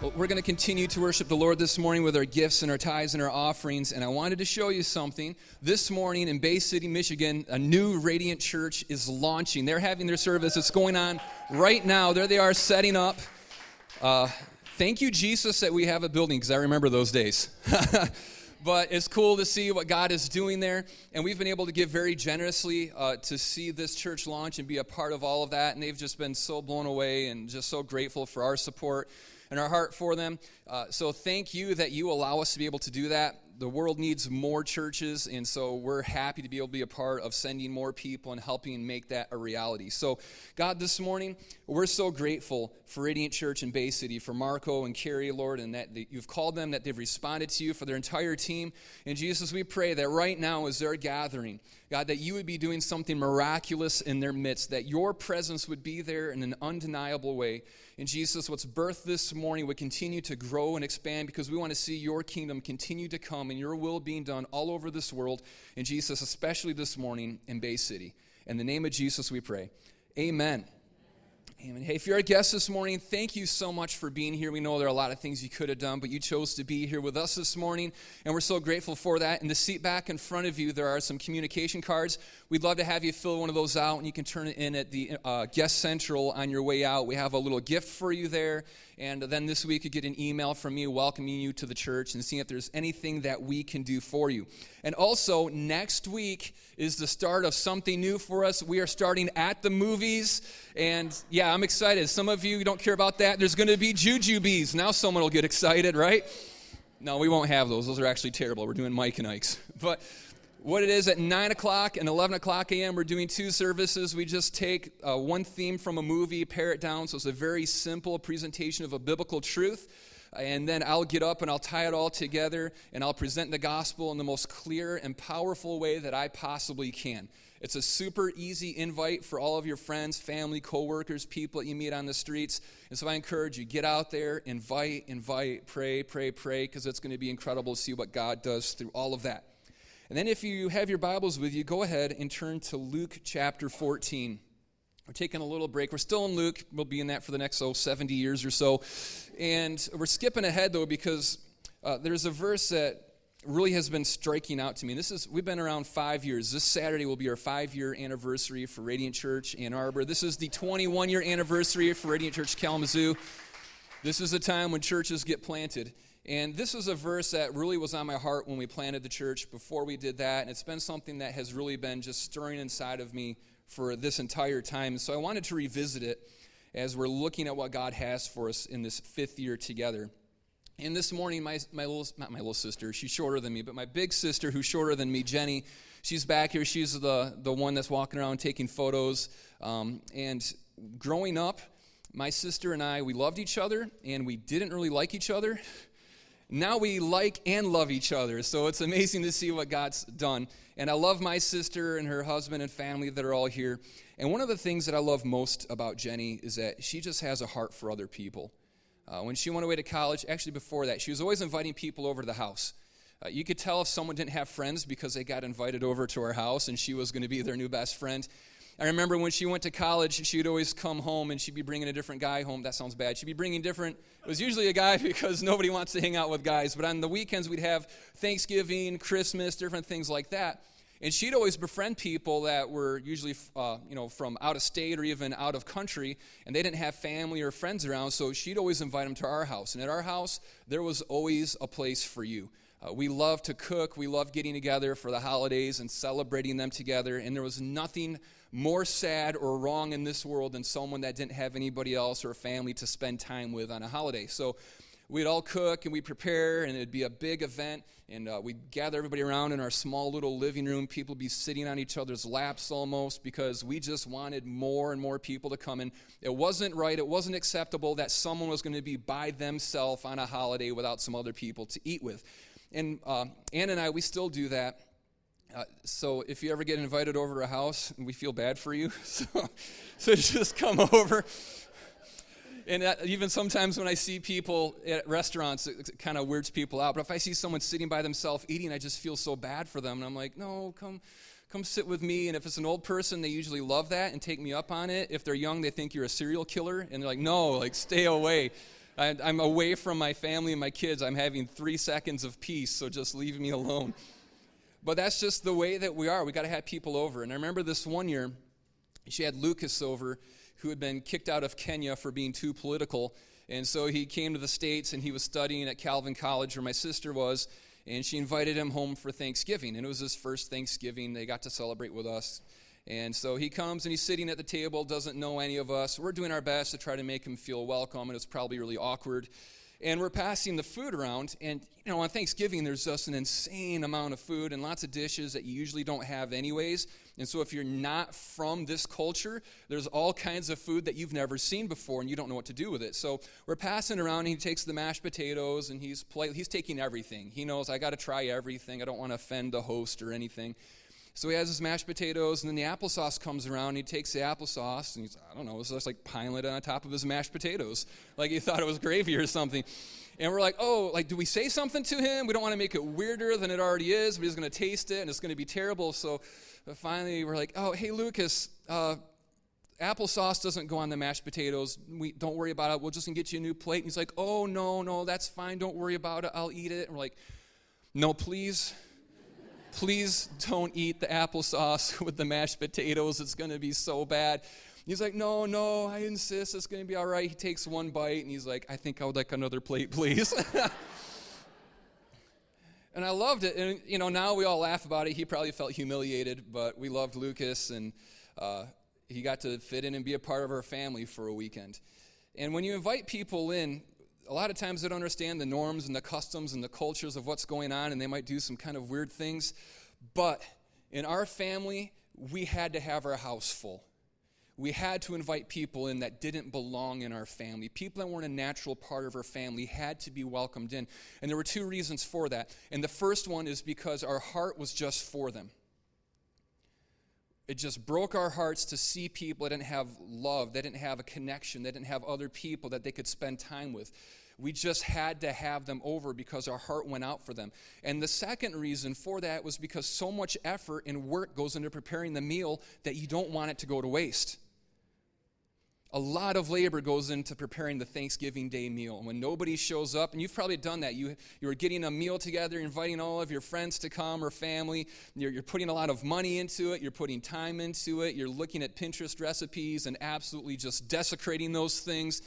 Well, we're going to continue to worship the Lord this morning with our gifts and our tithes and our offerings. And I wanted to show you something. This morning in Bay City, Michigan, a new Radiant Church is launching. They're having their service. It's going on right now. There they are setting up. Uh, thank you, Jesus, that we have a building because I remember those days. but it's cool to see what God is doing there. And we've been able to give very generously uh, to see this church launch and be a part of all of that. And they've just been so blown away and just so grateful for our support and our heart for them. Uh, so thank you that you allow us to be able to do that. The world needs more churches, and so we're happy to be able to be a part of sending more people and helping make that a reality. So, God, this morning, we're so grateful for Radiant Church in Bay City, for Marco and Carrie, Lord, and that you've called them, that they've responded to you, for their entire team. And Jesus, we pray that right now, as they're gathering, God, that you would be doing something miraculous in their midst, that your presence would be there in an undeniable way. And Jesus, what's birthed this morning would continue to grow and expand because we want to see your kingdom continue to come and your will being done all over this world. And Jesus, especially this morning in Bay City. In the name of Jesus, we pray. Amen. Amen. Hey, if you're a guest this morning, thank you so much for being here. We know there are a lot of things you could have done, but you chose to be here with us this morning, and we're so grateful for that. In the seat back in front of you, there are some communication cards. We'd love to have you fill one of those out, and you can turn it in at the uh, Guest Central on your way out. We have a little gift for you there, and then this week you get an email from me welcoming you to the church and seeing if there's anything that we can do for you. And also, next week is the start of something new for us. We are starting at the movies. And yeah, I'm excited. Some of you don't care about that. There's going to be jujubes. Now someone will get excited, right? No, we won't have those. Those are actually terrible. We're doing Mike and Ike's. But what it is at 9 o'clock and 11 o'clock a.m., we're doing two services. We just take uh, one theme from a movie, pare it down. So it's a very simple presentation of a biblical truth and then I'll get up and I'll tie it all together and I'll present the gospel in the most clear and powerful way that I possibly can. It's a super easy invite for all of your friends, family, coworkers, people that you meet on the streets. And so I encourage you get out there, invite, invite, pray, pray, pray because it's going to be incredible to see what God does through all of that. And then if you have your Bibles with you, go ahead and turn to Luke chapter 14. We're taking a little break. We're still in Luke. We'll be in that for the next, oh, 70 years or so. And we're skipping ahead, though, because uh, there's a verse that really has been striking out to me. This is we've been around five years. This Saturday will be our five-year anniversary for Radiant Church Ann Arbor. This is the 21-year anniversary for Radiant Church Kalamazoo. This is a time when churches get planted. And this is a verse that really was on my heart when we planted the church before we did that. And it's been something that has really been just stirring inside of me for this entire time. So I wanted to revisit it as we're looking at what God has for us in this fifth year together. And this morning, my, my little, not my little sister, she's shorter than me, but my big sister, who's shorter than me, Jenny, she's back here. She's the, the one that's walking around taking photos. Um, and growing up, my sister and I, we loved each other, and we didn't really like each other. Now we like and love each other. So it's amazing to see what God's done. And I love my sister and her husband and family that are all here. And one of the things that I love most about Jenny is that she just has a heart for other people. Uh, when she went away to college, actually before that, she was always inviting people over to the house. Uh, you could tell if someone didn't have friends because they got invited over to her house and she was going to be their new best friend. I remember when she went to college, she'd always come home and she'd be bringing a different guy home. That sounds bad. She'd be bringing different, it was usually a guy because nobody wants to hang out with guys. But on the weekends, we'd have Thanksgiving, Christmas, different things like that. And she'd always befriend people that were usually, uh, you know, from out of state or even out of country, and they didn't have family or friends around. So she'd always invite them to our house. And at our house, there was always a place for you. Uh, we love to cook. We love getting together for the holidays and celebrating them together. And there was nothing more sad or wrong in this world than someone that didn't have anybody else or family to spend time with on a holiday. So we'd all cook and we'd prepare, and it'd be a big event. And uh, we'd gather everybody around in our small little living room. People would be sitting on each other's laps almost because we just wanted more and more people to come in. It wasn't right, it wasn't acceptable that someone was going to be by themselves on a holiday without some other people to eat with. And uh, Ann and I, we still do that. Uh, so if you ever get invited over to a house, we feel bad for you. So, so just come over. And uh, even sometimes when I see people at restaurants, it, it kind of weirds people out. But if I see someone sitting by themselves eating, I just feel so bad for them. And I'm like, no, come, come sit with me. And if it's an old person, they usually love that and take me up on it. If they're young, they think you're a serial killer. And they're like, no, like, stay away. I, I'm away from my family and my kids. I'm having three seconds of peace, so just leave me alone. But that's just the way that we are. We got to have people over. And I remember this one year, she had Lucas over, who had been kicked out of Kenya for being too political. And so he came to the States and he was studying at Calvin College, where my sister was. And she invited him home for Thanksgiving. And it was his first Thanksgiving. They got to celebrate with us. And so he comes and he's sitting at the table, doesn't know any of us. We're doing our best to try to make him feel welcome, and it's probably really awkward and we're passing the food around. And you know on thanksgiving there's just an insane amount of food and lots of dishes that you usually don't have anyways. And so if you're not from this culture there's all kinds of food that you've never seen before and you don't know what to do with it. So we're passing around and he takes the mashed potatoes and he's play, he's taking everything. He knows i got to try everything. I don't want to offend the host or anything so he has his mashed potatoes, and then the applesauce comes around. He takes the applesauce, and he's, I don't know, it's just like piling it on top of his mashed potatoes. Like he thought it was gravy or something. And we're like, oh, like, do we say something to him? We don't want to make it weirder than it already is, but he's going to taste it, and it's going to be terrible. So uh, finally, we're like, oh, hey, Lucas, uh, applesauce doesn't go on the mashed potatoes. We don't worry about it. We'll just get you a new plate. And he's like, oh, no, no, that's fine. Don't worry about it. I'll eat it. And we're like, no, please please don't eat the applesauce with the mashed potatoes. It's going to be so bad. He's like, no, no, I insist. It's going to be all right. He takes one bite and he's like, I think I would like another plate, please. and I loved it. And, you know, now we all laugh about it. He probably felt humiliated, but we loved Lucas and uh, he got to fit in and be a part of our family for a weekend. And when you invite people in, a lot of times they don't understand the norms and the customs and the cultures of what's going on, and they might do some kind of weird things. But in our family, we had to have our house full. We had to invite people in that didn't belong in our family. People that weren't a natural part of our family had to be welcomed in. And there were two reasons for that. And the first one is because our heart was just for them. It just broke our hearts to see people that didn't have love, they didn't have a connection, they didn't have other people that they could spend time with. We just had to have them over because our heart went out for them. And the second reason for that was because so much effort and work goes into preparing the meal that you don't want it to go to waste. A lot of labor goes into preparing the Thanksgiving Day meal. And when nobody shows up, and you've probably done that, you, you're getting a meal together, inviting all of your friends to come or family. You're, you're putting a lot of money into it, you're putting time into it, you're looking at Pinterest recipes and absolutely just desecrating those things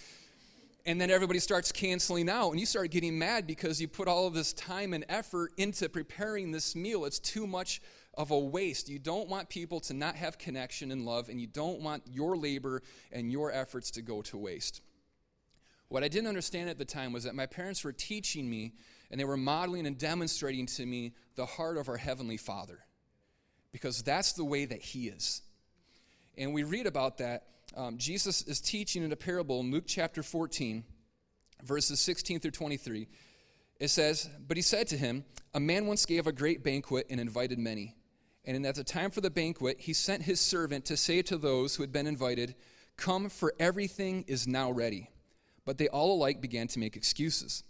and then everybody starts canceling out and you start getting mad because you put all of this time and effort into preparing this meal. It's too much of a waste. You don't want people to not have connection and love and you don't want your labor and your efforts to go to waste. What i didn't understand at the time was that my parents were teaching me and they were modeling and demonstrating to me the heart of our heavenly father because that's the way that he is. And we read about that um, Jesus is teaching in a parable in Luke chapter 14, verses 16 through 23. It says, But he said to him, A man once gave a great banquet and invited many. And at the time for the banquet, he sent his servant to say to those who had been invited, Come, for everything is now ready. But they all alike began to make excuses.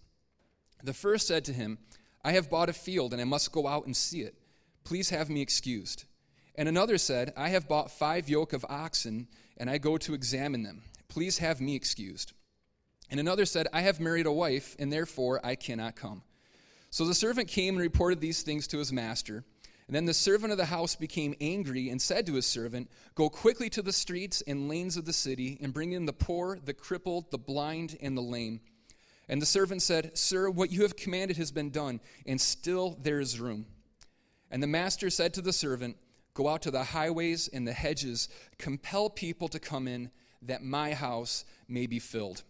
The first said to him, I have bought a field and I must go out and see it. Please have me excused. And another said, I have bought five yoke of oxen and I go to examine them. Please have me excused. And another said, I have married a wife, and therefore I cannot come. So the servant came and reported these things to his master. And then the servant of the house became angry and said to his servant, Go quickly to the streets and lanes of the city, and bring in the poor, the crippled, the blind, and the lame. And the servant said, Sir, what you have commanded has been done, and still there is room. And the master said to the servant, Go out to the highways and the hedges, compel people to come in, that my house may be filled.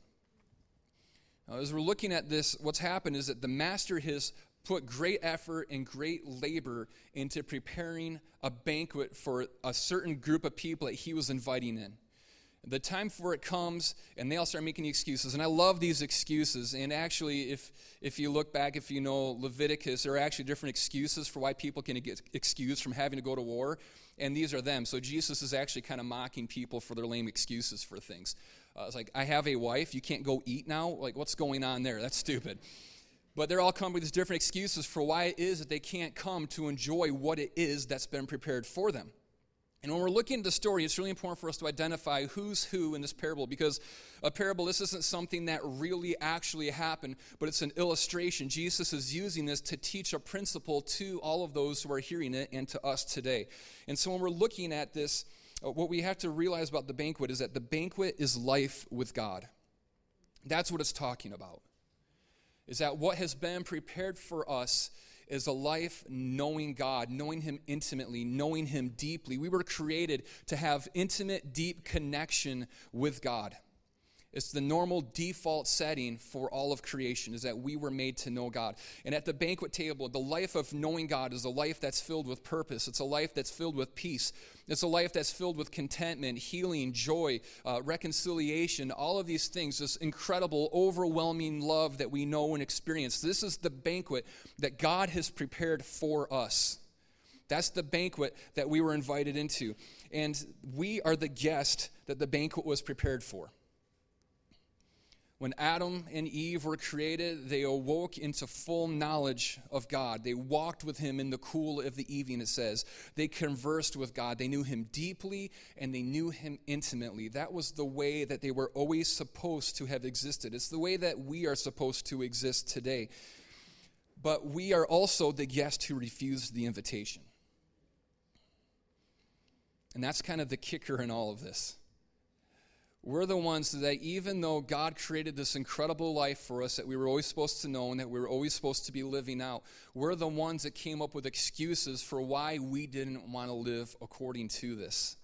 Now, as we're looking at this, what's happened is that the master has put great effort and great labor into preparing a banquet for a certain group of people that he was inviting in the time for it comes and they all start making excuses. And i love these excuses. And actually if if you look back if you know leviticus there are actually different excuses for why people can get excused from having to go to war. And these are them. So jesus is actually kind of mocking people for their lame excuses for things. Uh, it's like i have a wife. You can't go eat now? Like what's going on there? That's stupid. But they're all coming with these different excuses for why it is that they can't come to enjoy what it is that's been prepared for them And when we're looking at the story, it's really important for us to identify who's who in this parable because a parable, this isn't something that really actually happened, but it's an illustration. Jesus is using this to teach a principle to all of those who are hearing it and to us today. And so when we're looking at this, uh, what we have to realize about the banquet is that the banquet is life with God. That's what it's talking about. Is that what has been prepared for us is a life knowing God, knowing Him intimately, knowing Him deeply. We were created to have intimate, deep connection with God. It's the normal default setting for all of creation is that we were made to know God. And at the banquet table, the life of knowing God is a life that's filled with purpose. It's a life that's filled with peace. It's a life that's filled with contentment, healing, joy, uh, reconciliation, all of these things, this incredible, overwhelming love that we know and experience. This is the banquet that God has prepared for us. That's the banquet that we were invited into. And we are the guest that the banquet was prepared for. When Adam and Eve were created, they awoke into full knowledge of God. They walked with Him in the cool of the evening, it says. They conversed with God. They knew Him deeply and they knew Him intimately. That was the way that they were always supposed to have existed. It's the way that we are supposed to exist today. But we are also the guest who refused the invitation. And that's kind of the kicker in all of this we're the ones that, even though God created this incredible life for us that we were always supposed to know and that we were always supposed to be living out, we're the ones that came up with excuses for why we didn't want to live according to this.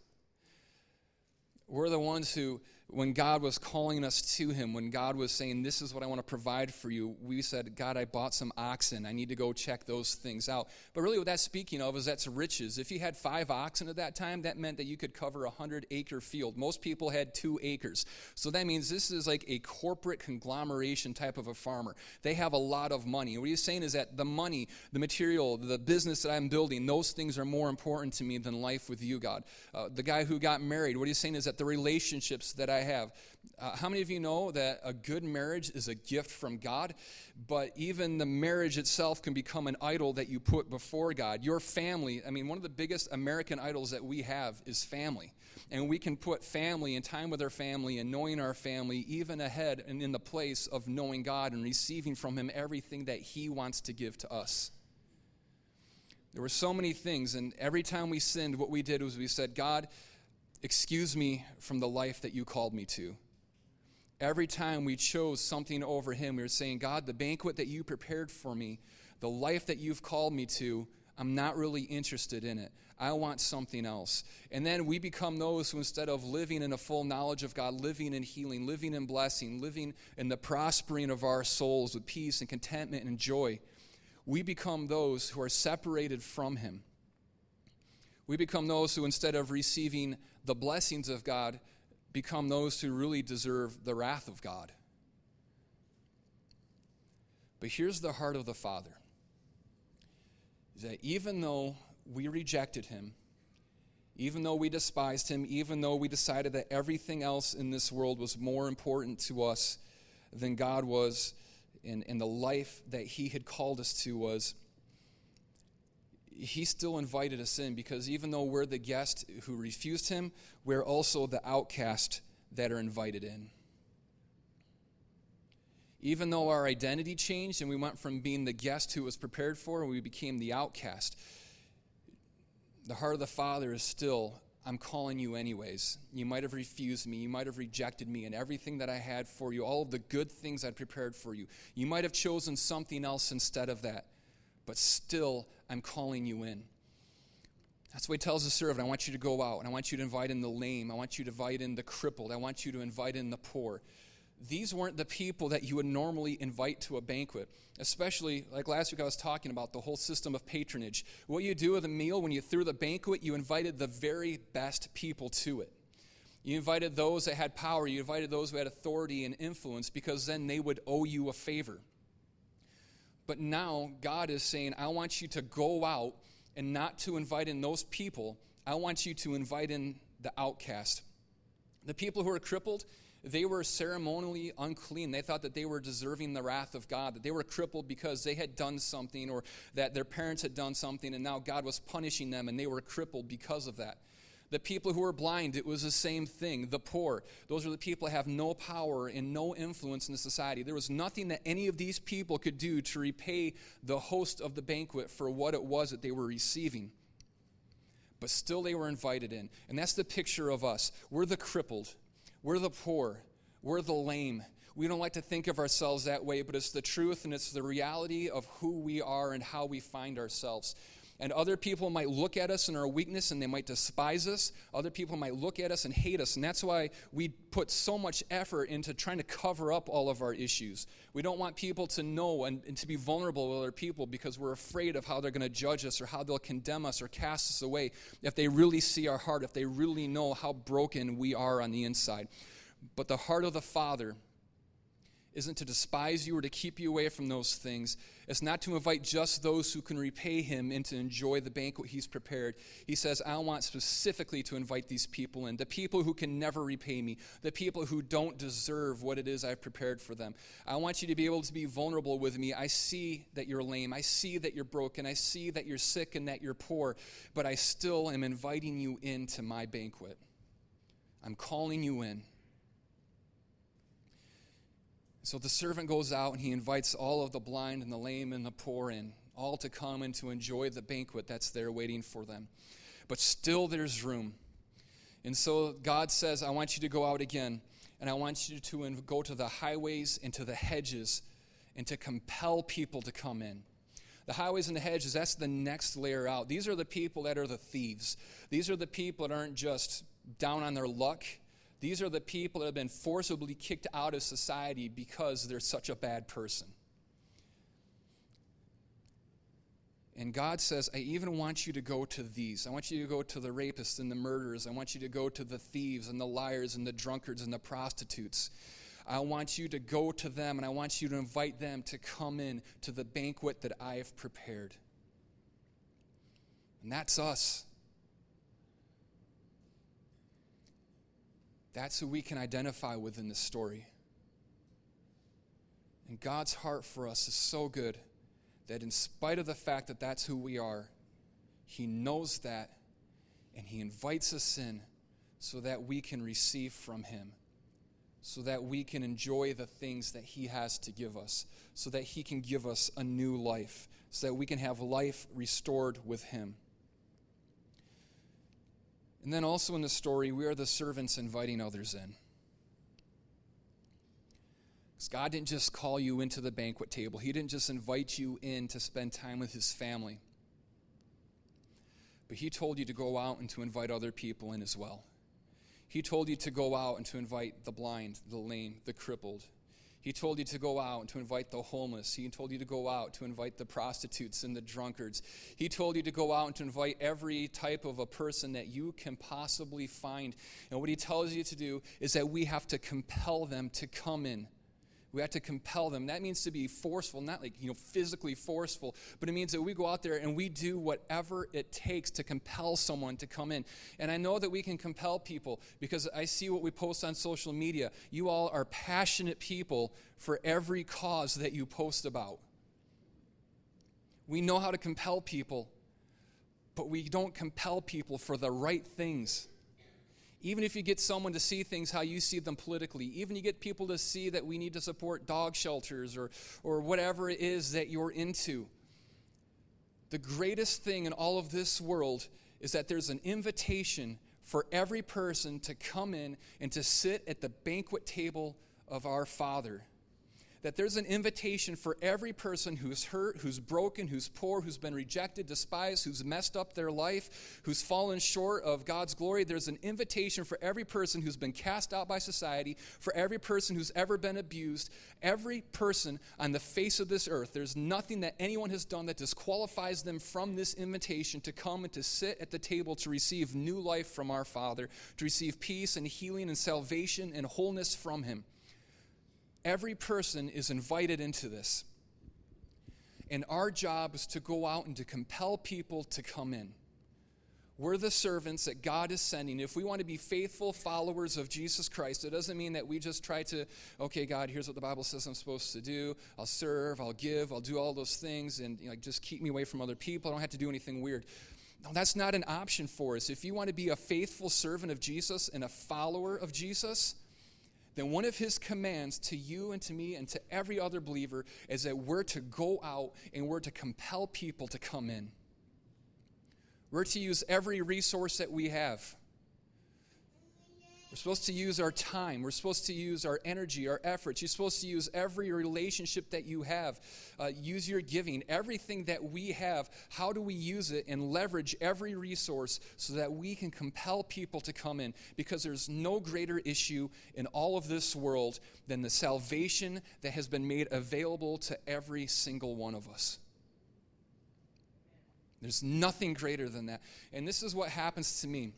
We're the ones who when God was calling us to Him, when God was saying, This is what I want to provide for you, we said, God, I bought some oxen. I need to go check those things out. But really, what that's speaking of is that's riches. If you had five oxen at that time, that meant that you could cover a 100 acre field. Most people had two acres. So that means this is like a corporate conglomeration type of a farmer. They have a lot of money. What he's saying is that the money, the material, the business that I'm building, those things are more important to me than life with you, God. Uh, the guy who got married, what he's saying is that the relationships that I I have. Uh, how many of you know that a good marriage is a gift from God? But even the marriage itself can become an idol that you put before God. Your family, I mean, one of the biggest American idols that we have is family. And we can put family and time with our family and knowing our family even ahead and in the place of knowing God and receiving from Him everything that He wants to give to us. There were so many things, and every time we sinned, what we did was we said, God, excuse me from the life that you called me to. Every time we chose something over him, we were saying, God, the banquet that you prepared for me, the life that you've called me to, I'm not really interested in it. I want something else. And then we become those who, instead of living in a full knowledge of God, living in healing, living in blessing, living in the prospering of our souls with peace and contentment and joy, we become those who are separated from Him. We become those who, instead of receiving the blessings of God, become those who really deserve the wrath of God. But here's the heart of the Father that even though we rejected him, even though we despised him, even though we decided that everything else in this world was more important to us than God was, and, and the life that he had called us to was he still invited us in because even though we're the guest who refused him, we're also the outcast that are invited in. Even though our identity changed and we went from being the guest who was prepared for we became the outcast, the heart of the Father is still, I'm calling you anyways. You might have refused me. You might have rejected me and everything that I had for you, all of the good things I'd prepared for you. You might have chosen something else instead of that but still I'm calling you in. That's what he tells the servant. I want you to go out and I want you to invite in the lame. I want you to invite in the crippled. I want you to invite in the poor. These weren't the people that you would normally invite to a banquet, especially like last week I was talking about the whole system of patronage. What you do with a meal when you threw the banquet, you invited the very best people to it. You invited those that had power, you invited those who had authority and influence because then they would owe you a favor. But now God is saying, I want you to go out and not to invite in those people. I want you to invite in the outcast. The people who are crippled, they were ceremonially unclean. They thought that they were deserving the wrath of God, that they were crippled because they had done something or that their parents had done something and now God was punishing them and they were crippled because of that. The people who were blind, it was the same thing. The poor, those are the people that have no power and no influence in the society. There was nothing that any of these people could do to repay the host of the banquet for what it was that they were receiving. But still, they were invited in. And that's the picture of us. We're the crippled, we're the poor, we're the lame. We don't like to think of ourselves that way, but it's the truth and it's the reality of who we are and how we find ourselves. And other people might look at us in our weakness and they might despise us. Other people might look at us and hate us. And that's why we put so much effort into trying to cover up all of our issues. We don't want people to know and, and to be vulnerable with other people because we're afraid of how they're going to judge us or how they'll condemn us or cast us away if they really see our heart, if they really know how broken we are on the inside. But the heart of the Father isn't to despise you or to keep you away from those things. It's not to invite just those who can repay him and to enjoy the banquet he's prepared. He says, I want specifically to invite these people in the people who can never repay me, the people who don't deserve what it is I've prepared for them. I want you to be able to be vulnerable with me. I see that you're lame. I see that you're broken. I see that you're sick and that you're poor, but I still am inviting you into my banquet. I'm calling you in. So the servant goes out and he invites all of the blind and the lame and the poor in, all to come and to enjoy the banquet that's there waiting for them. But still there's room. And so God says, I want you to go out again, and I want you to go to the highways and to the hedges and to compel people to come in. The highways and the hedges, that's the next layer out. These are the people that are the thieves. These are the people that aren't just down on their luck these are the people that have been forcibly kicked out of society because they're such a bad person. And God says, I even want you to go to these. I want you to go to the rapists and the murderers. I want you to go to the thieves and the liars and the drunkards and the prostitutes. I want you to go to them and I want you to invite them to come in to the banquet that I have prepared. And that's us. That's who we can identify with in this story. And God's heart for us is so good that, in spite of the fact that that's who we are, He knows that and He invites us in so that we can receive from Him, so that we can enjoy the things that He has to give us, so that He can give us a new life, so that we can have life restored with Him. And then also in the story, we are the servants inviting others in. Because God didn't just call you into the banquet table, He didn't just invite you in to spend time with His family. But He told you to go out and to invite other people in as well. He told you to go out and to invite the blind, the lame, the crippled, he told you to go out and to invite the homeless. He told you to go out to invite the prostitutes and the drunkards. He told you to go out and to invite every type of a person that you can possibly find. And what he tells you to do is that we have to compel them to come in. We have to compel them. That means to be forceful, not like, you know, physically forceful, but it means that we go out there and we do whatever it takes to compel someone to come in. And I know that we can compel people because I see what we post on social media. You all are passionate people for every cause that you post about. We know how to compel people, but we don't compel people for the right things. Even if you get someone to see things how you see them politically, even you get people to see that we need to support dog shelters or, or whatever it is that you're into. The greatest thing in all of this world is that there's an invitation for every person to come in and to sit at the banquet table of our Father that there's an invitation for every person who's hurt, who's broken, who's poor, who's been rejected, despised, who's messed up their life, who's fallen short of God's glory. There's an invitation for every person who's been cast out by society, for every person who's ever been abused, every person on the face of this earth. There's nothing that anyone has done that disqualifies them from this invitation to come and to sit at the table to receive new life from our Father, to receive peace and healing and salvation and wholeness from Him. Every person is invited into this. And our job is to go out and to compel people to come in. We're the servants that God is sending. If we want to be faithful followers of Jesus Christ, it doesn't mean that we just try to, okay, God, here's what the Bible says I'm supposed to do. I'll serve, I'll give, I'll do all those things, and you know, just keep me away from other people. I don't have to do anything weird. No, that's not an option for us. If you want to be a faithful servant of Jesus and a follower of Jesus, then one of his commands to you and to me and to every other believer is that we're to go out and we're to compel people to come in. We're to use every resource that we have. We're supposed to use our time. We're supposed to use our energy, our efforts. You're supposed to use every relationship that you have. Uh, use your giving, everything that we have. How do we use it and leverage every resource so that we can compel people to come in? Because there's no greater issue in all of this world than the salvation that has been made available to every single one of us. There's nothing greater than that. And this is what happens to me.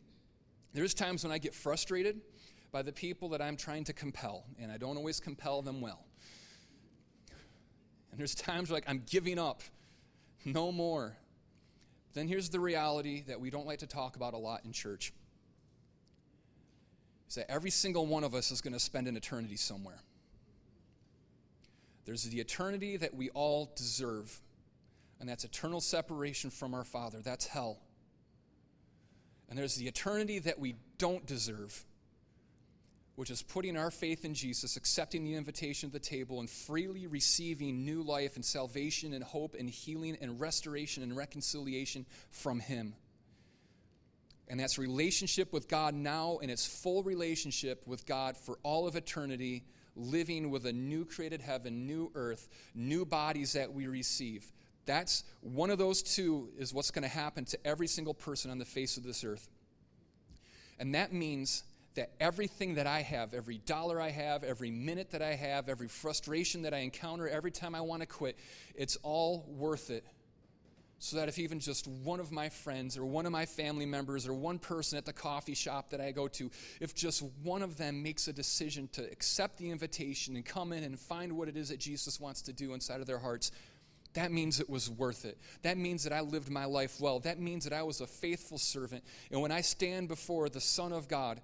There's times when I get frustrated by the people that I'm trying to compel, and I don't always compel them well. And there's times where like I'm giving up, no more. Then here's the reality that we don't like to talk about a lot in church. Is that every single one of us is going to spend an eternity somewhere. There's the eternity that we all deserve, and that's eternal separation from our Father. That's hell. And there's the eternity that we don't deserve, which is putting our faith in Jesus, accepting the invitation at the table, and freely receiving new life and salvation and hope and healing and restoration and reconciliation from Him. And that's relationship with God now and its full relationship with God for all of eternity, living with a new created heaven, new earth, new bodies that we receive. That's one of those two is what's going to happen to every single person on the face of this earth. And that means that everything that I have, every dollar I have, every minute that I have, every frustration that I encounter, every time I want to quit, it's all worth it. So that if even just one of my friends or one of my family members or one person at the coffee shop that I go to, if just one of them makes a decision to accept the invitation and come in and find what it is that Jesus wants to do inside of their hearts, that means it was worth it. That means that I lived my life well. That means that I was a faithful servant. And when I stand before the Son of God,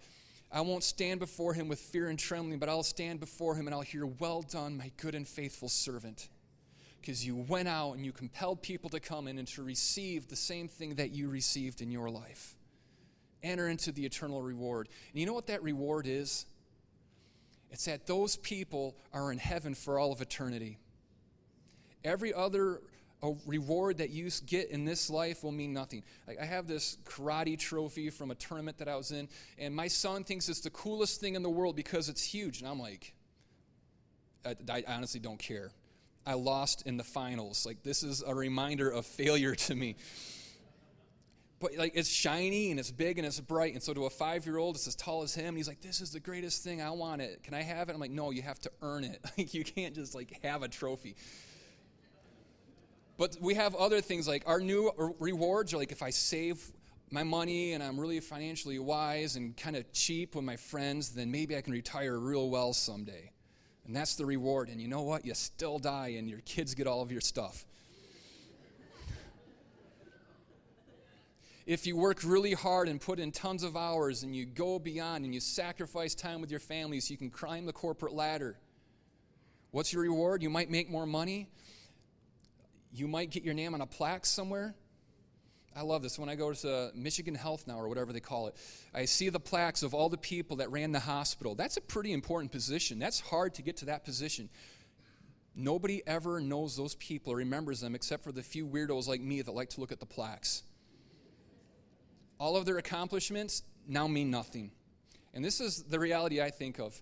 I won't stand before him with fear and trembling, but I'll stand before him and I'll hear, Well done, my good and faithful servant. Because you went out and you compelled people to come in and to receive the same thing that you received in your life. Enter into the eternal reward. And you know what that reward is? It's that those people are in heaven for all of eternity. Every other uh, reward that you get in this life will mean nothing. Like I have this karate trophy from a tournament that I was in, and my son thinks it's the coolest thing in the world because it's huge. And I'm like, I, I honestly don't care. I lost in the finals. Like this is a reminder of failure to me but like it's shiny and it's big and it's bright. And so to a five year old, it's as tall as him. And he's like, "This is the greatest thing. I want it. Can I have it?" I'm like, "No, you have to earn it. Like you can't just like have a trophy." But we have other things like our new rewards are like if I save my money and I'm really financially wise and kind of cheap with my friends, then maybe I can retire real well someday. And that's the reward. And you know what? You still die and your kids get all of your stuff. if you work really hard and put in tons of hours and you go beyond and you sacrifice time with your family so you can climb the corporate ladder, what's your reward? You might make more money, you might get your name on a plaque somewhere. I love this. When I go to Michigan Health now, or whatever they call it, I see the plaques of all the people that ran the hospital. That's a pretty important position. That's hard to get to that position. Nobody ever knows those people or remembers them except for the few weirdos like me that like to look at the plaques. All of their accomplishments now mean nothing. And this is the reality I think of.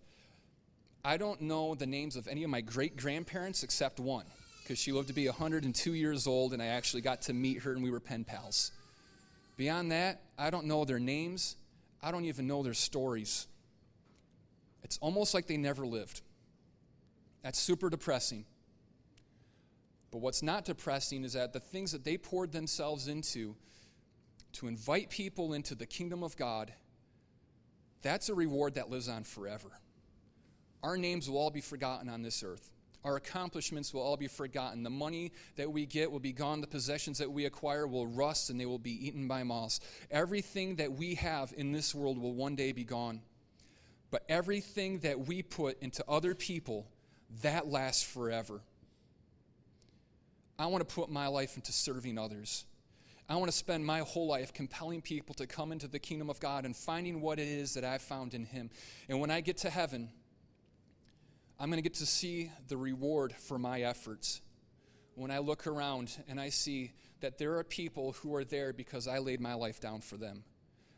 I don't know the names of any of my great grandparents except one because she lived to be 102 years old, and I actually got to meet her, and we were pen pals. Beyond that, I don't know their names, I don't even know their stories. It's almost like they never lived. That's super depressing. But what's not depressing is that the things that they poured themselves into to invite people into the kingdom of God, that's a reward that lives on forever. Our names will all be forgotten on this earth. Our accomplishments will all be forgotten. The money that we get will be gone. The possessions that we acquire will rust and they will be eaten by moths. Everything that we have in this world will one day be gone. But everything that we put into other people, that lasts forever. I want to put my life into serving others. I want to spend my whole life compelling people to come into the kingdom of God and finding what it is that I've found in Him. And when I get to heaven, I'm going to get to see the reward for my efforts. When I look around and I see that there are people who are there because I laid my life down for them.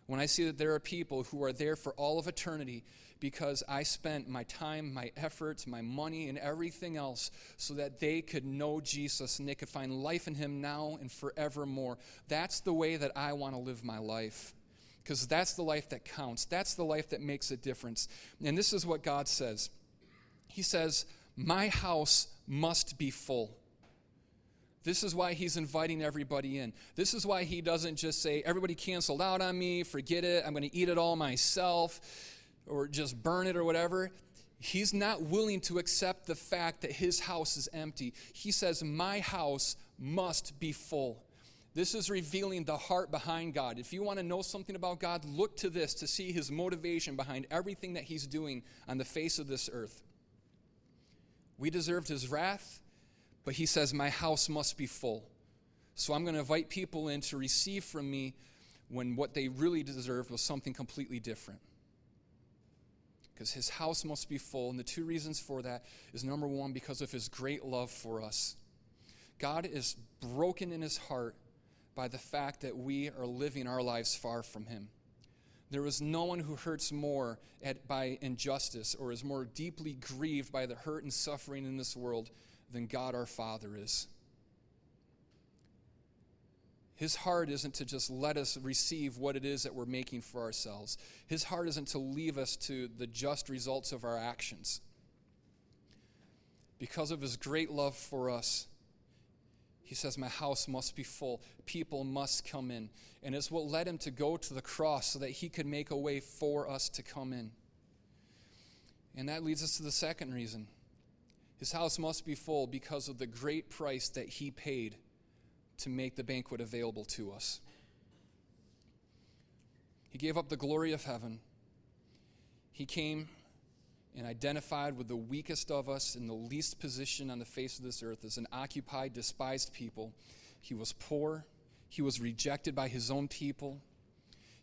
When I see that there are people who are there for all of eternity because I spent my time, my efforts, my money, and everything else so that they could know Jesus and they could find life in Him now and forevermore. That's the way that I want to live my life because that's the life that counts. That's the life that makes a difference. And this is what God says He says, My house must be full. This is why he's inviting everybody in. This is why he doesn't just say, everybody canceled out on me, forget it, I'm going to eat it all myself, or just burn it or whatever. He's not willing to accept the fact that his house is empty. He says, My house must be full. This is revealing the heart behind God. If you want to know something about God, look to this to see his motivation behind everything that he's doing on the face of this earth. We deserved his wrath. But he says, My house must be full. So I'm going to invite people in to receive from me when what they really deserved was something completely different. Because his house must be full. And the two reasons for that is number one, because of his great love for us. God is broken in his heart by the fact that we are living our lives far from him. There is no one who hurts more at, by injustice or is more deeply grieved by the hurt and suffering in this world than God our Father is. His heart isn't to just let us receive what it is that we're making for ourselves. His heart isn't to leave us to the just results of our actions. Because of his great love for us, he says, My house must be full. People must come in. And it's what led him to go to the cross so that he could make a way for us to come in. And that leads us to the second reason his house must be full because of the great price that he paid to make the banquet available to us. He gave up the glory of heaven. He came and identified with the weakest of us in the least position on the face of this earth as an occupied, despised people. He was poor. He was rejected by his own people.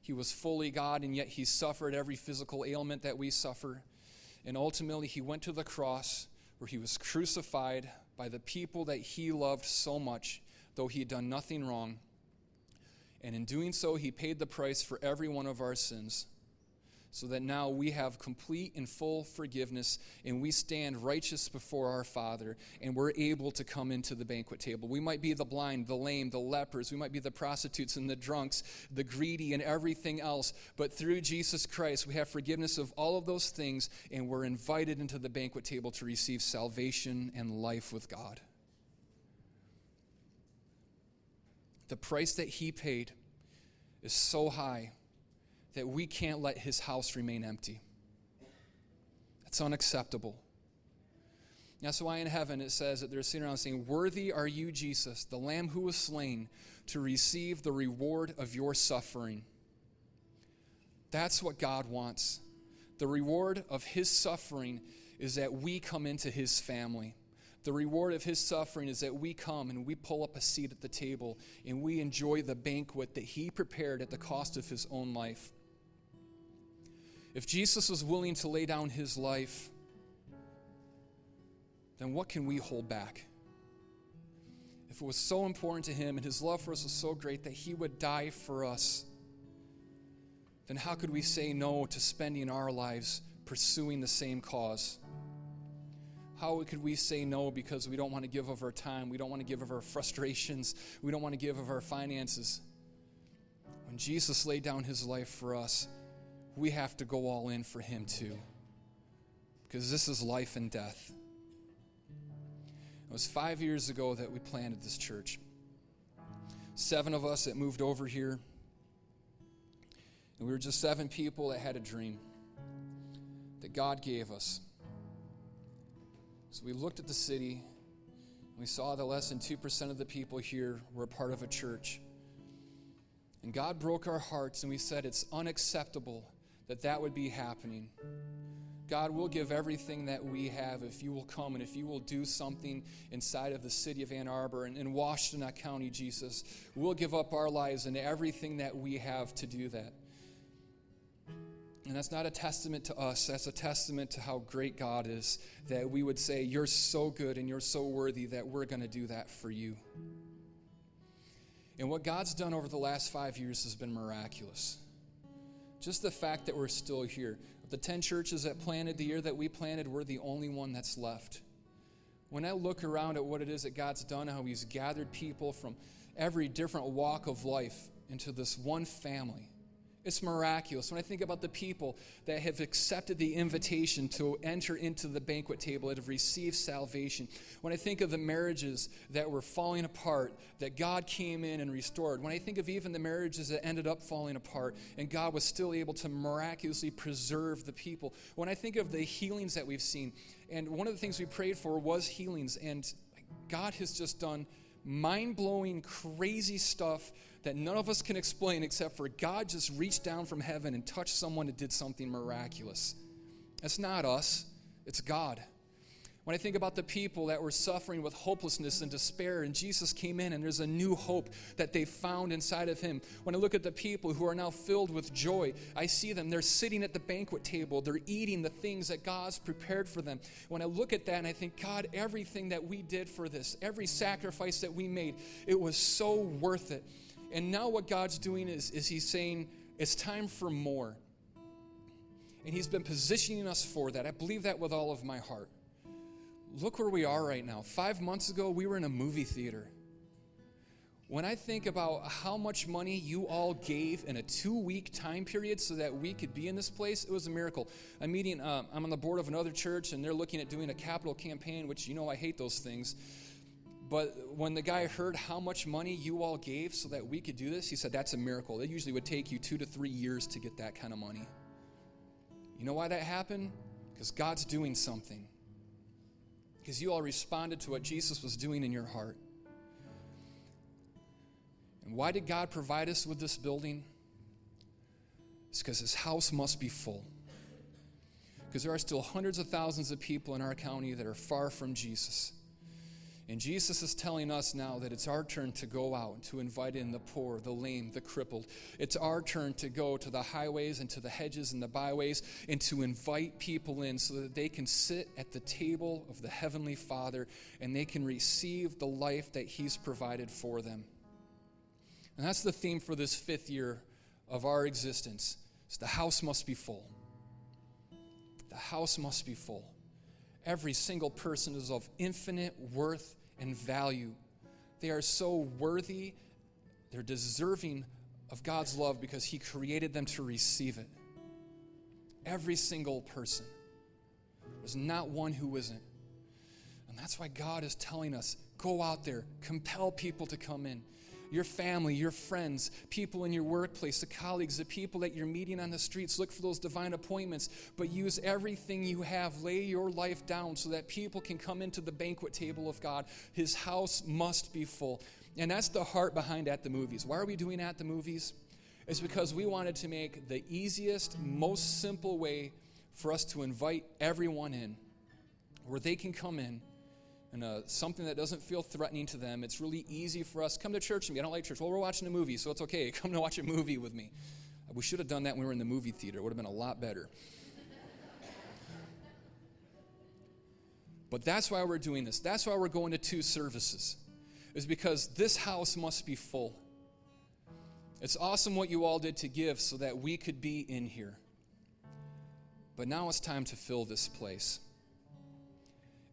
He was fully God, and yet he suffered every physical ailment that we suffer. And ultimately, he went to the cross where he was crucified by the people that he loved so much, though he had done nothing wrong. And in doing so, he paid the price for every one of our sins, so that now we have complete and full forgiveness, and we stand righteous before our Father, and we're able to come into the banquet table. We might be the blind, the lame, the lepers, we might be the prostitutes and the drunks, the greedy, and everything else, but through Jesus Christ, we have forgiveness of all of those things, and we're invited into the banquet table to receive salvation and life with God. The price that He paid is so high that we can't let his house remain empty. That's unacceptable. That's why in heaven it says that they're sitting around saying, Worthy are you, Jesus, the Lamb who was slain, to receive the reward of your suffering. That's what God wants. The reward of his suffering is that we come into his family. The reward of his suffering is that we come and we pull up a seat at the table and we enjoy the banquet that he prepared at the cost of his own life. If Jesus was willing to lay down his life, then what can we hold back? If it was so important to him and his love for us was so great that he would die for us, then how could we say no to spending our lives pursuing the same cause? How could we say no because we don't want to give of our time, we don't want to give of our frustrations, we don't want to give of our finances? When Jesus laid down his life for us, we have to go all in for Him too. Because this is life and death. It was five years ago that we planted this church. Seven of us that moved over here. And we were just seven people that had a dream that God gave us. So we looked at the city and we saw that less than 2% of the people here were a part of a church. And God broke our hearts and we said it's unacceptable that that would be happening. God, we'll give everything that we have if you will come and if you will do something inside of the city of Ann Arbor and in Washtenaw County, Jesus. We'll give up our lives and everything that we have to do that. And that's not a testament to us, that's a testament to how great God is that we would say, You're so good and you're so worthy that we're going to do that for you. And what God's done over the last five years has been miraculous. Just the fact that we're still here. The 10 churches that planted the year that we planted, we're the only one that's left. When I look around at what it is that God's done, how He's gathered people from every different walk of life into this one family it's miraculous. When I think about the people that have accepted the invitation to enter into the banquet table, that have received salvation, when I think of the marriages that were falling apart, that God came in and restored, when I think of even the marriages that ended up falling apart and God was still able to miraculously preserve the people, when I think of the healings that we've seen, and one of the things we prayed for was healings, and God has just done mind blowing, crazy stuff that none of us can explain except for God just reached down from heaven and touched someone and did something miraculous. That's not us, it's God. When I think about the people that were suffering with hopelessness and despair, and Jesus came in and there's a new hope that they found inside of him. When I look at the people who are now filled with joy, I see them. They're sitting at the banquet table, they're eating the things that God's prepared for them. When I look at that and I think, God, everything that we did for this, every sacrifice that we made, it was so worth it. And now what God's doing is, is He's saying, it's time for more. And He's been positioning us for that. I believe that with all of my heart. Look where we are right now. Five months ago, we were in a movie theater. When I think about how much money you all gave in a two week time period so that we could be in this place, it was a miracle. I'm meeting, um, I'm on the board of another church, and they're looking at doing a capital campaign, which you know I hate those things. But when the guy heard how much money you all gave so that we could do this, he said, That's a miracle. It usually would take you two to three years to get that kind of money. You know why that happened? Because God's doing something. Because you all responded to what Jesus was doing in your heart. And why did God provide us with this building? It's because his house must be full. Because there are still hundreds of thousands of people in our county that are far from Jesus. And Jesus is telling us now that it's our turn to go out and to invite in the poor, the lame, the crippled. It's our turn to go to the highways and to the hedges and the byways and to invite people in so that they can sit at the table of the Heavenly Father and they can receive the life that He's provided for them. And that's the theme for this fifth year of our existence. Is the house must be full. The house must be full. Every single person is of infinite worth and value. They are so worthy, they're deserving of God's love because He created them to receive it. Every single person. There's not one who isn't. And that's why God is telling us go out there, compel people to come in your family, your friends, people in your workplace, the colleagues, the people that you're meeting on the streets. Look for those divine appointments, but use everything you have. Lay your life down so that people can come into the banquet table of God. His house must be full. And that's the heart behind At the Movies. Why are we doing At the Movies? It's because we wanted to make the easiest, most simple way for us to invite everyone in, where they can come in and uh, something that doesn't feel threatening to them. It's really easy for us. Come to church with me. I don't like church. Well, we're watching a movie, so it's okay. Come to watch a movie with me. We should have done that when we were in the movie theater. It would have been a lot better. but that's why we're doing this. That's why we're going to two services, is because this house must be full. It's awesome what you all did to give so that we could be in here. But now it's time to fill this place.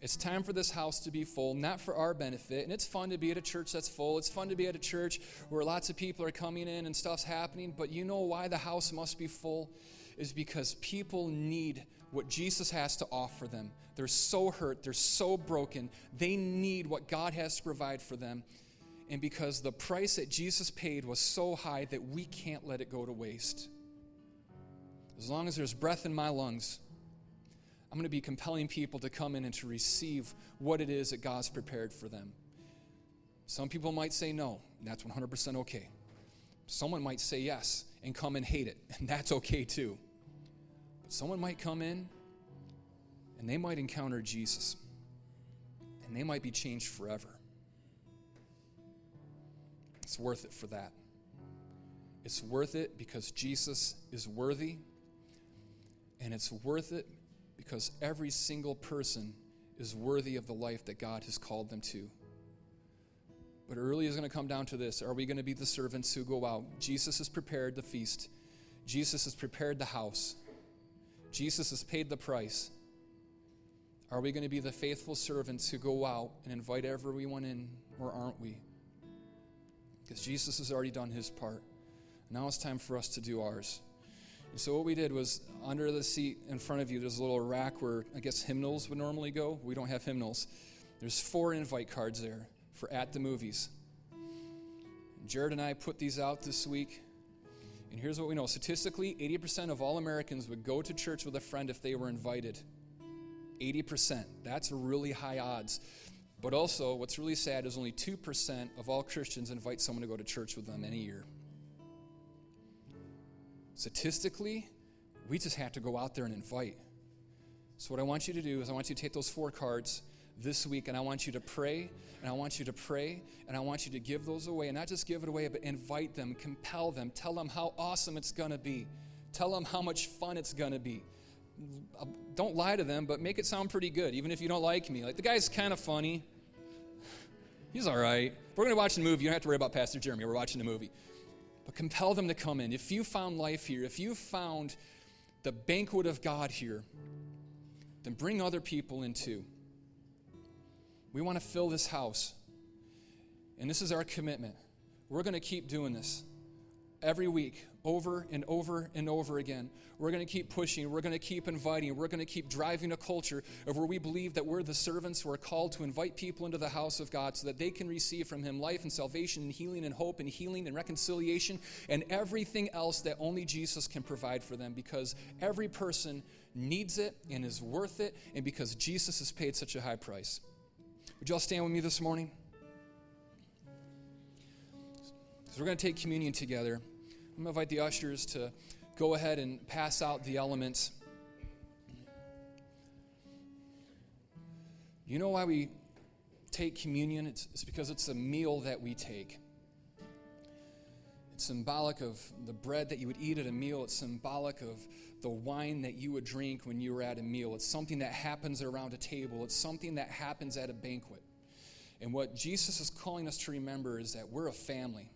It's time for this house to be full, not for our benefit. And it's fun to be at a church that's full. It's fun to be at a church where lots of people are coming in and stuff's happening. But you know why the house must be full? Is because people need what Jesus has to offer them. They're so hurt, they're so broken. They need what God has to provide for them. And because the price that Jesus paid was so high that we can't let it go to waste. As long as there's breath in my lungs, I'm going to be compelling people to come in and to receive what it is that God's prepared for them. Some people might say no, and that's 100% okay. Someone might say yes and come and hate it, and that's okay too. But someone might come in and they might encounter Jesus, and they might be changed forever. It's worth it for that. It's worth it because Jesus is worthy, and it's worth it because every single person is worthy of the life that God has called them to. But it really is going to come down to this Are we going to be the servants who go out? Jesus has prepared the feast, Jesus has prepared the house, Jesus has paid the price. Are we going to be the faithful servants who go out and invite everyone in, or aren't we? Because Jesus has already done his part. Now it's time for us to do ours. So what we did was under the seat in front of you, there's a little rack where I guess hymnals would normally go. We don't have hymnals. There's four invite cards there for at the movies. Jared and I put these out this week. And here's what we know statistically, 80% of all Americans would go to church with a friend if they were invited. 80%. That's really high odds. But also, what's really sad is only 2% of all Christians invite someone to go to church with them any year. Statistically, we just have to go out there and invite. So, what I want you to do is, I want you to take those four cards this week and I want you to pray and I want you to pray and I want you to give those away and not just give it away, but invite them, compel them, tell them how awesome it's going to be, tell them how much fun it's going to be. Uh, don't lie to them, but make it sound pretty good, even if you don't like me. Like, the guy's kind of funny. He's all right. We're going to watch the movie. You don't have to worry about Pastor Jeremy. We're watching the movie. But compel them to come in. If you found life here, if you found the banquet of God here, then bring other people in too. We want to fill this house. And this is our commitment. We're going to keep doing this every week, over and over and over again. We're going to keep pushing. We're going to keep inviting. We're going to keep driving a culture of where we believe that we're the servants who are called to invite people into the house of God so that they can receive from Him life and salvation and healing and hope and healing and reconciliation and everything else that only Jesus can provide for them because every person needs it and is worth it and because Jesus has paid such a high price. Would you all stand with me this morning? So we're going to take communion together. I'm going to invite the ushers to go ahead and pass out the elements. You know why we take communion? It's, it's because it's a meal that we take. It's symbolic of the bread that you would eat at a meal. It's symbolic of the wine that you would drink when you were at a meal. It's something that happens around a table. It's something that happens at a banquet. And what Jesus is calling us to remember is that we're a family.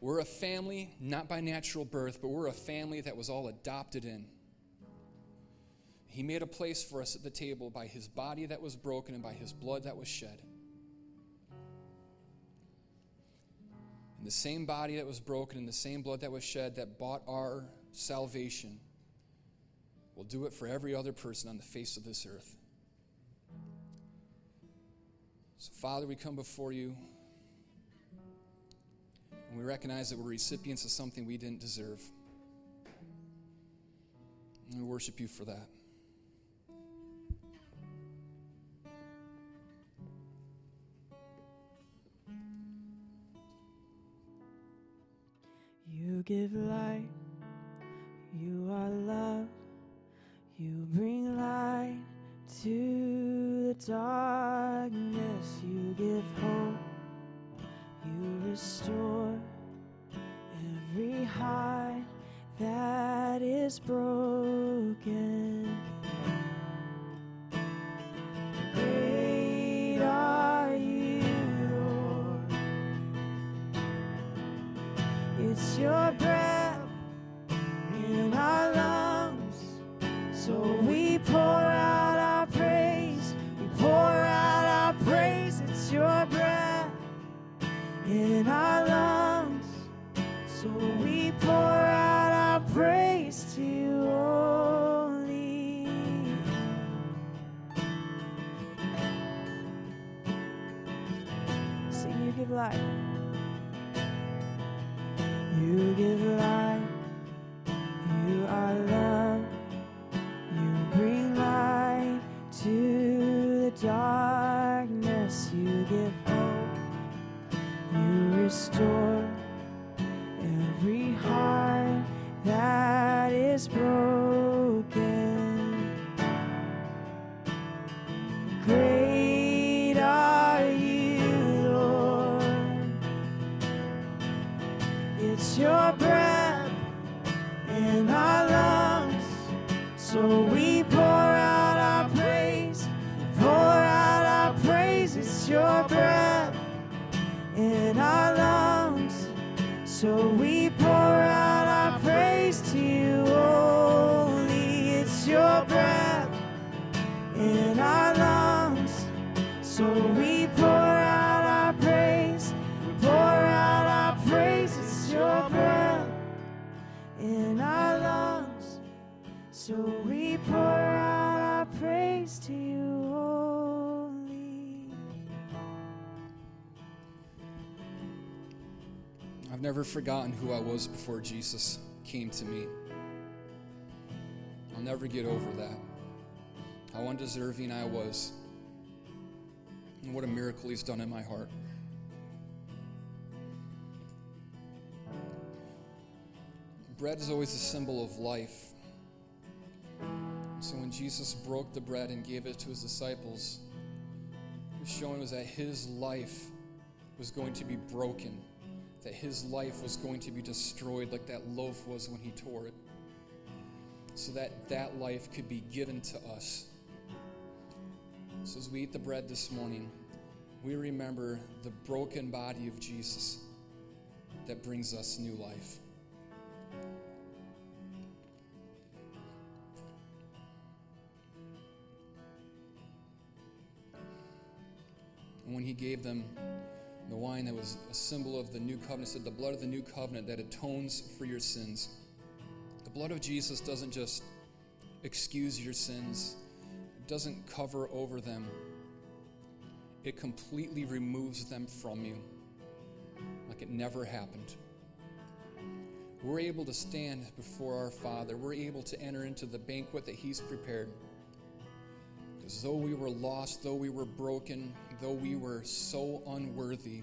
We're a family, not by natural birth, but we're a family that was all adopted in. He made a place for us at the table by his body that was broken and by his blood that was shed. And the same body that was broken and the same blood that was shed that bought our salvation will do it for every other person on the face of this earth. So, Father, we come before you. And we recognize that we're recipients of something we didn't deserve. And we worship you for that. You give light, you are love, you bring light to the darkness, you give hope you restore every heart that is broken. Great are you, Lord. It's your breath in our lungs, so darkness. You give restore forgotten who I was before Jesus came to me. I'll never get over that. How undeserving I was. And what a miracle He's done in my heart. Bread is always a symbol of life. So when Jesus broke the bread and gave it to His disciples, He was showing us that His life was going to be broken that his life was going to be destroyed like that loaf was when he tore it, so that that life could be given to us. So as we eat the bread this morning, we remember the broken body of Jesus that brings us new life. And when he gave them the wine that was a symbol of the new covenant said the blood of the new covenant that atones for your sins. The blood of Jesus doesn't just excuse your sins, it doesn't cover over them, it completely removes them from you like it never happened. We're able to stand before our Father. We're able to enter into the banquet that He's prepared. Because though we were lost, though we were broken, though we were so unworthy,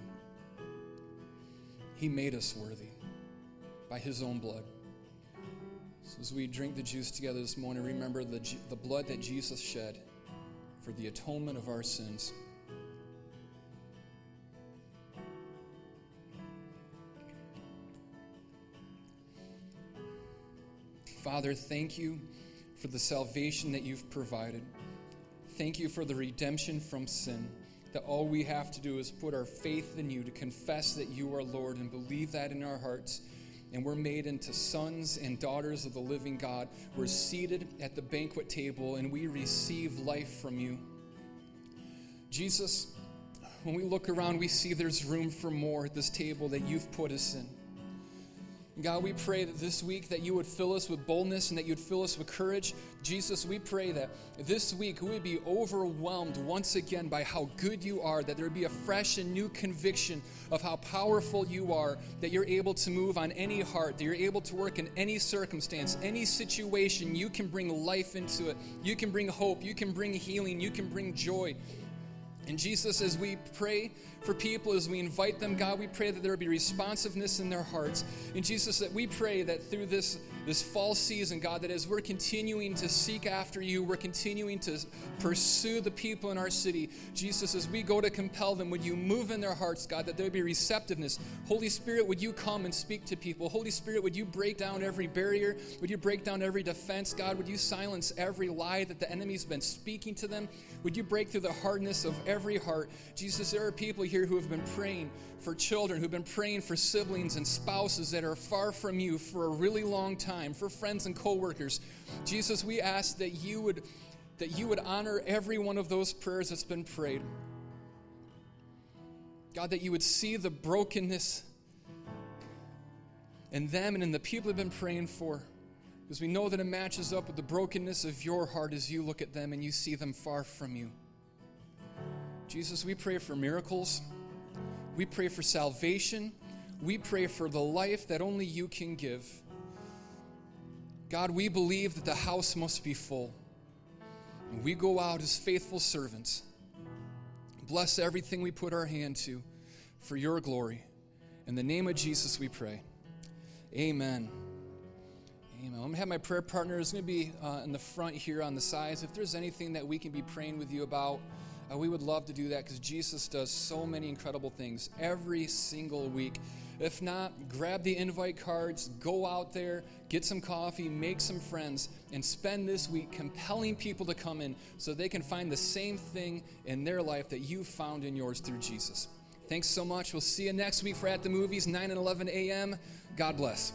He made us worthy by His own blood. So as we drink the juice together this morning, remember the, the blood that Jesus shed for the atonement of our sins. Father, thank you for the salvation that you've provided. Thank you for the redemption from sin. That all we have to do is put our faith in you to confess that you are Lord and believe that in our hearts. And we're made into sons and daughters of the living God. We're seated at the banquet table and we receive life from you. Jesus, when we look around, we see there's room for more at this table that you've put us in. God, we pray that this week that you would fill us with boldness and that you'd fill us with courage. Jesus, we pray that this week we would be overwhelmed once again by how good you are, that there would be a fresh and new conviction of how powerful you are, that you're able to move on any heart, that you're able to work in any circumstance, any situation. You can bring life into it. You can bring hope. You can bring healing. You can bring joy. And Jesus, as we pray for people, as we invite them, God, we pray that there be responsiveness in their hearts. And Jesus, that we pray that through this, this fall season, God, that as we're continuing to seek after you, we're continuing to pursue the people in our city. Jesus, as we go to compel them, would you move in their hearts, God, that there be receptiveness. Holy Spirit, would you come and speak to people? Holy Spirit, would you break down every barrier? Would you break down every defense? God, would you silence every lie that the enemy's been speaking to them? Would you break through the hardness of every heart? Jesus, there are people here who have been praying for children, who've been praying for siblings and spouses that are far from you for a really long time, for friends and coworkers. Jesus, we ask that you would that you would honor every one of those prayers that's been prayed. God, that you would see the brokenness in them and in the people have been praying for. Because we know that it matches up with the brokenness of your heart as you look at them and you see them far from you. Jesus, we pray for miracles. We pray for salvation. We pray for the life that only you can give. God, we believe that the house must be full. And we go out as faithful servants. Bless everything we put our hand to for your glory. In the name of Jesus, we pray. Amen. Amen. I'm going to have my prayer partner. partners going to be uh, in the front here on the sides. If there's anything that we can be praying with you about, uh, we would love to do that because Jesus does so many incredible things every single week. If not, grab the invite cards, go out there, get some coffee, make some friends, and spend this week compelling people to come in so they can find the same thing in their life that you found in yours through Jesus. Thanks so much. We'll see you next week for At the Movies, 9 and 11 a.m. God bless.